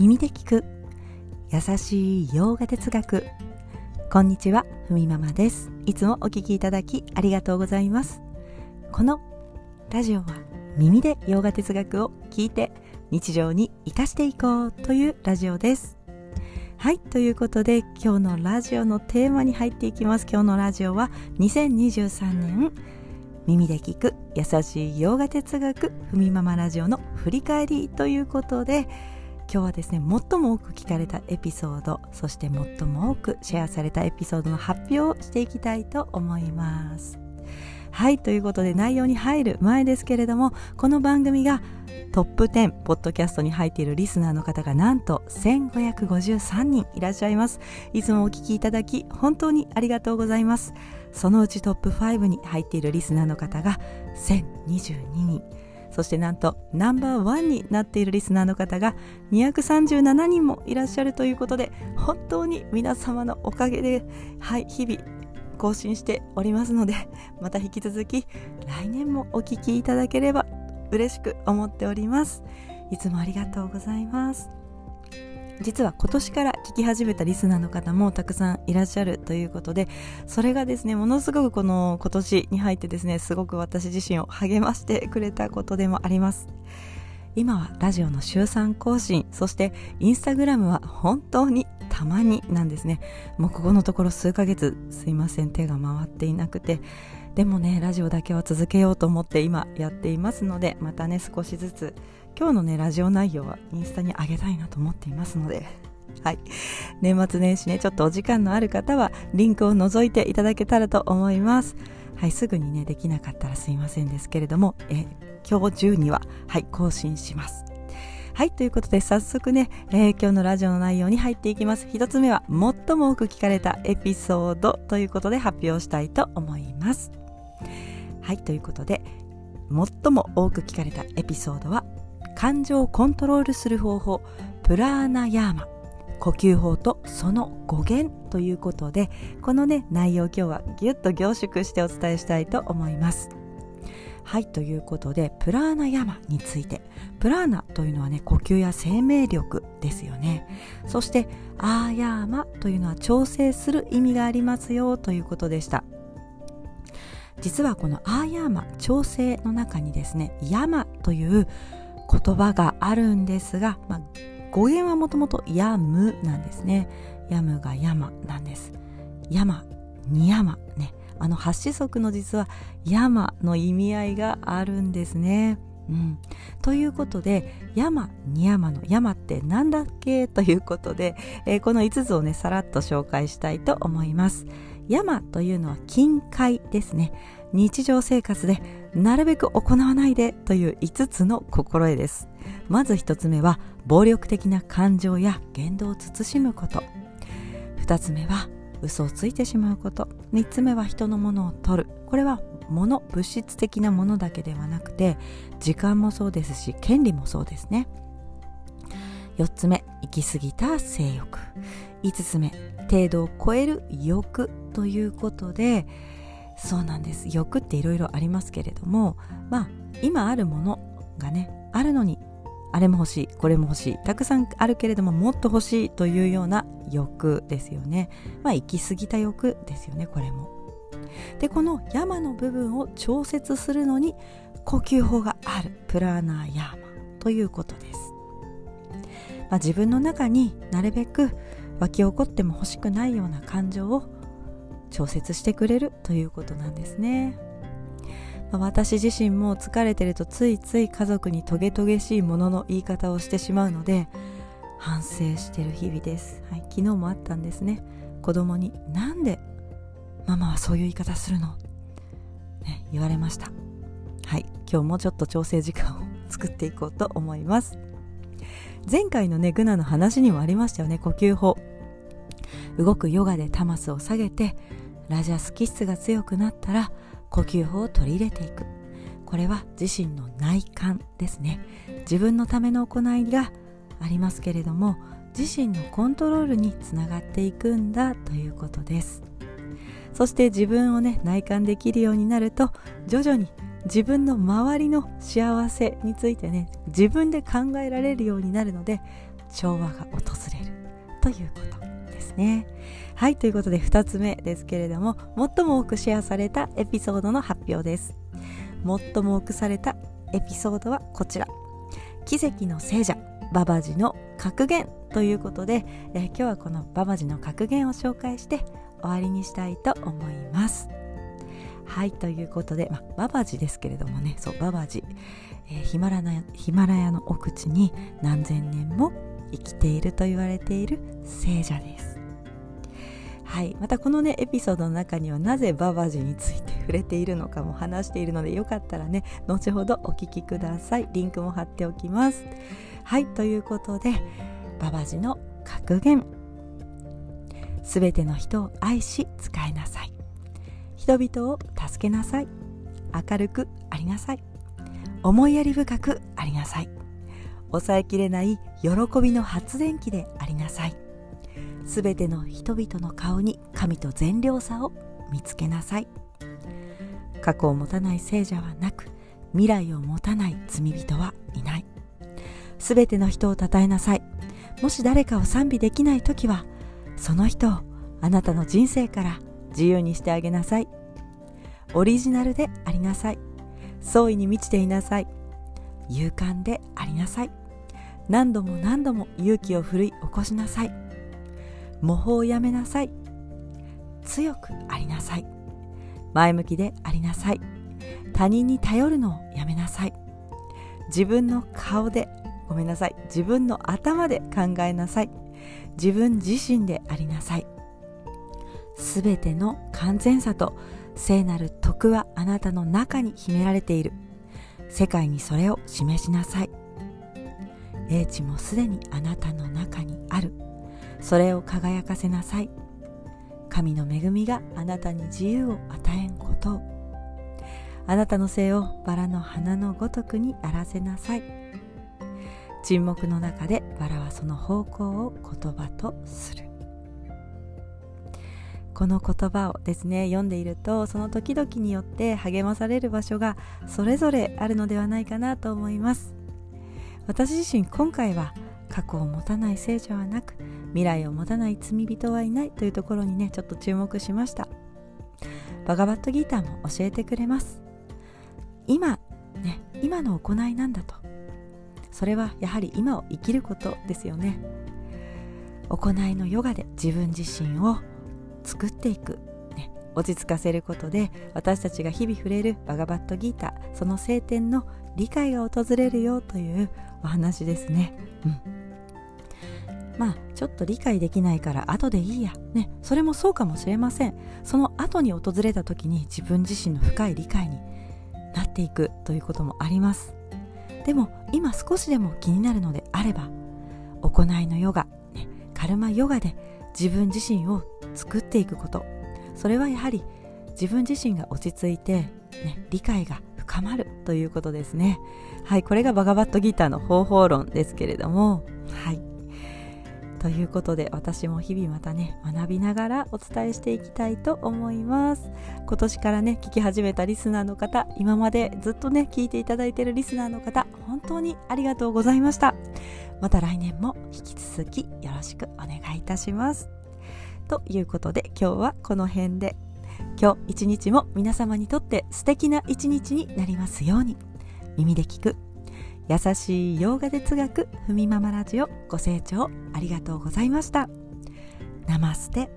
耳で聞く。優しい洋画哲学。こんにちはふみママです。いつもお聞きいただきありがとうございます。このラジオは耳で洋画哲学を聞いて日常に生かしていこうというラジオです。はいということで今日のラジオのテーマに入っていきます。今日のラジオは2023年耳で聞く優しい洋画哲学ふみママラジオの振り返りということで今日はですね最も多く聞かれたエピソードそして最も多くシェアされたエピソードの発表をしていきたいと思います。はいということで内容に入る前ですけれどもこの番組がトップ10ポッドキャストに入っているリスナーの方がなんと1553人いらっしゃいます。いつもお聞きいただき本当にありがとうございます。そのうちトップ5に入っているリスナーの方が1022人。そしてなんとナンバーワンになっているリスナーの方が237人もいらっしゃるということで本当に皆様のおかげではい日々更新しておりますのでまた引き続き来年もお聴きいただければ嬉しく思っております。いつもありがとうございます。実は今年から聞き始めたリスナーの方もたくさんいらっしゃるということでそれがですねものすごくこの今年に入ってですねすごく私自身を励ましてくれたことでもあります。今はラジオの週3更新そしてインスタグラムは本当にたまになんですね。もうここのところ数ヶ月すいません手が回っていなくてでもねラジオだけは続けようと思って今やっていますのでまたね少しずつ今日のねラジオ内容はインスタに上げたいなと思っていますので。はい。年末年始ねちょっとお時間のある方はリンクを覗いていただけたらと思います。はいすぐにねできなかったらすいませんですけれども。え今日中にははい更新します。はいということで早速ね、えー、今日のラジオの内容に入っていきます。一つ目は最も多く聞かれたエピソードということで発表したいと思います。はいということで最も多く聞かれたエピソードは感情をコントロールする方法プラーナヤーマ呼吸法とその語源ということでこのね内容今日はぎゅっと凝縮してお伝えしたいと思います。はいということでプラーナヤマについてプラーナというのはね呼吸や生命力ですよね。そしてアーヤーマというのは調整する意味がありますよということでした。実はこのアーヤーマ調整の中にですねヤマという言葉があるんですが、まあ、語源はもともとやむなんですね。やむが山なんです。山、に山ね。あの八子則の実は山の意味合いがあるんですね。うん、ということで山に山の山って何だっけ？ということで、えー、この5つをねさらっと紹介したいと思います山というのは近海ですね。日常生活でなるべく行わないでという5つの心得です。まず1つ目は暴力的な感情や言動を慎むこと。2つ目は嘘をついてしまうこと。3つ目は人のものを取る。これは物物質的なものだけではなくて時間もそうですし権利もそうですね。4つ目行き過ぎた性欲。5つ目程度を超える欲ということでそうなんです。欲っていろいろありますけれどもまあ今あるものがねあるのにあれも欲しいこれも欲しいたくさんあるけれどももっと欲しいというような欲ですよね。まあ行き過ぎた欲ですよねこれも。でこの山の部分を調節するのに呼吸法がある。プラーナーヤーマということです、まあ、自分の中になるべく湧き起こっても欲しくないような感情を調節してくれるということなんですね、まあ、私自身も疲れてるとついつい家族にトゲトゲしいものの言い方をしてしまうので反省してる日々です、はい、昨日もあったんですね。子供になんでママはそういう言い方するの、ね、言われました。はい今日もちょっと調整時間を作っていこうと思います。前回のねグナの話にもありましたよね呼吸法。動くヨガでタマスを下げてラジャス気質が強くなったら呼吸法を取り入れていく。これは自身の内観ですね。自分のための行いがありますけれども自身のコントロールにつながっていくんだということです。そして自分をね内観できるようになると徐々に自分の周りの幸せについてね自分で考えられるようになるので調和が訪れるということ。ですね。はいということで2つ目ですけれども最も多くシェアされたエピソードの発表です。最も多くされたエピソードはこちら。奇跡の聖者ババジの格言ということで、えー、今日はこのババジの格言を紹介して終わりにしたいと思います。はいということで、ま、ババジですけれどもね。そうババジ、えー、ヒマラヤヒマラヤの奥地に何千年も生きていると言われている聖者です。はい、またこのねエピソードの中にはなぜババジについて触れているのかも話しているのでよかったらね後ほどお聞きください。リンクも貼っておきます。はい。ということでババジの格言。すべての人を愛し使いなさい。人々を助けなさい。明るくありなさい。思いやり深くありなさい。抑えきれない喜びの発電機でありなさい。すべての人々の顔に神と善良さを見つけなさい。過去を持たない聖者はなく未来を持たない罪人はいない。すべての人を称えなさい。もし誰かを賛美できない時はその人をあなたの人生から自由にしてあげなさい。オリジナルでありなさい。創意に満ちていなさい。勇敢でありなさい。何度も何度も勇気を振るい起こしなさい。模倣をやめなさい。強くありなさい。前向きでありなさい。他人に頼るのをやめなさい。自分の顔でごめんなさい。自分の頭で考えなさい。自分自身でありなさい。すべての完全さと聖なる徳はあなたの中に秘められている。世界にそれを示しなさい。英知もすでにあなたの中にある。それを輝かせなさい。神の恵みがあなたに自由を与えんこと。をあなたの性をバラの花のごとくにあらせなさい。沈黙の中でバラはその方向を言葉とする。この言葉をですね読んでいるとその時々によって励まされる場所がそれぞれあるのではないかなと思います。私自身今回は過去を持たない聖者はなく未来を持たない罪人はいないというところにねちょっと注目しました。バガバットギーターも教えてくれます。今ね今の行いなんだと。それはやはり今を生きることですよね。行いのヨガで自分自身を作っていく、ね、落ち着かせることで私たちが日々触れるバガバットギーターその聖典の理解が訪れるよというお話ですね。うん。まあちょっと理解できないから後でいいや。ねそれもそうかもしれません。その後に訪れた時に自分自身の深い理解になっていくということもあります。でも今少しでも気になるのであれば行いのヨガ、ね、カルマヨガで自分自身を作っていくこと。それはやはり自分自身が落ち着いて、ね、理解が深まるということですね。はいこれがバガバットギターの方法論ですけれども。はい。ということで私も日々またね学びながらお伝えしていきたいと思います。今年からね聞き始めたリスナーの方今までずっとね聞いていただいているリスナーの方本当にありがとうございました。また来年も引き続きよろしくお願いいたします。ということで今日はこの辺で今日一日も皆様にとって素敵な一日になりますように。耳で聞く優しい洋画哲学ふみママラジオご清聴ありがとうございました。ナマステ。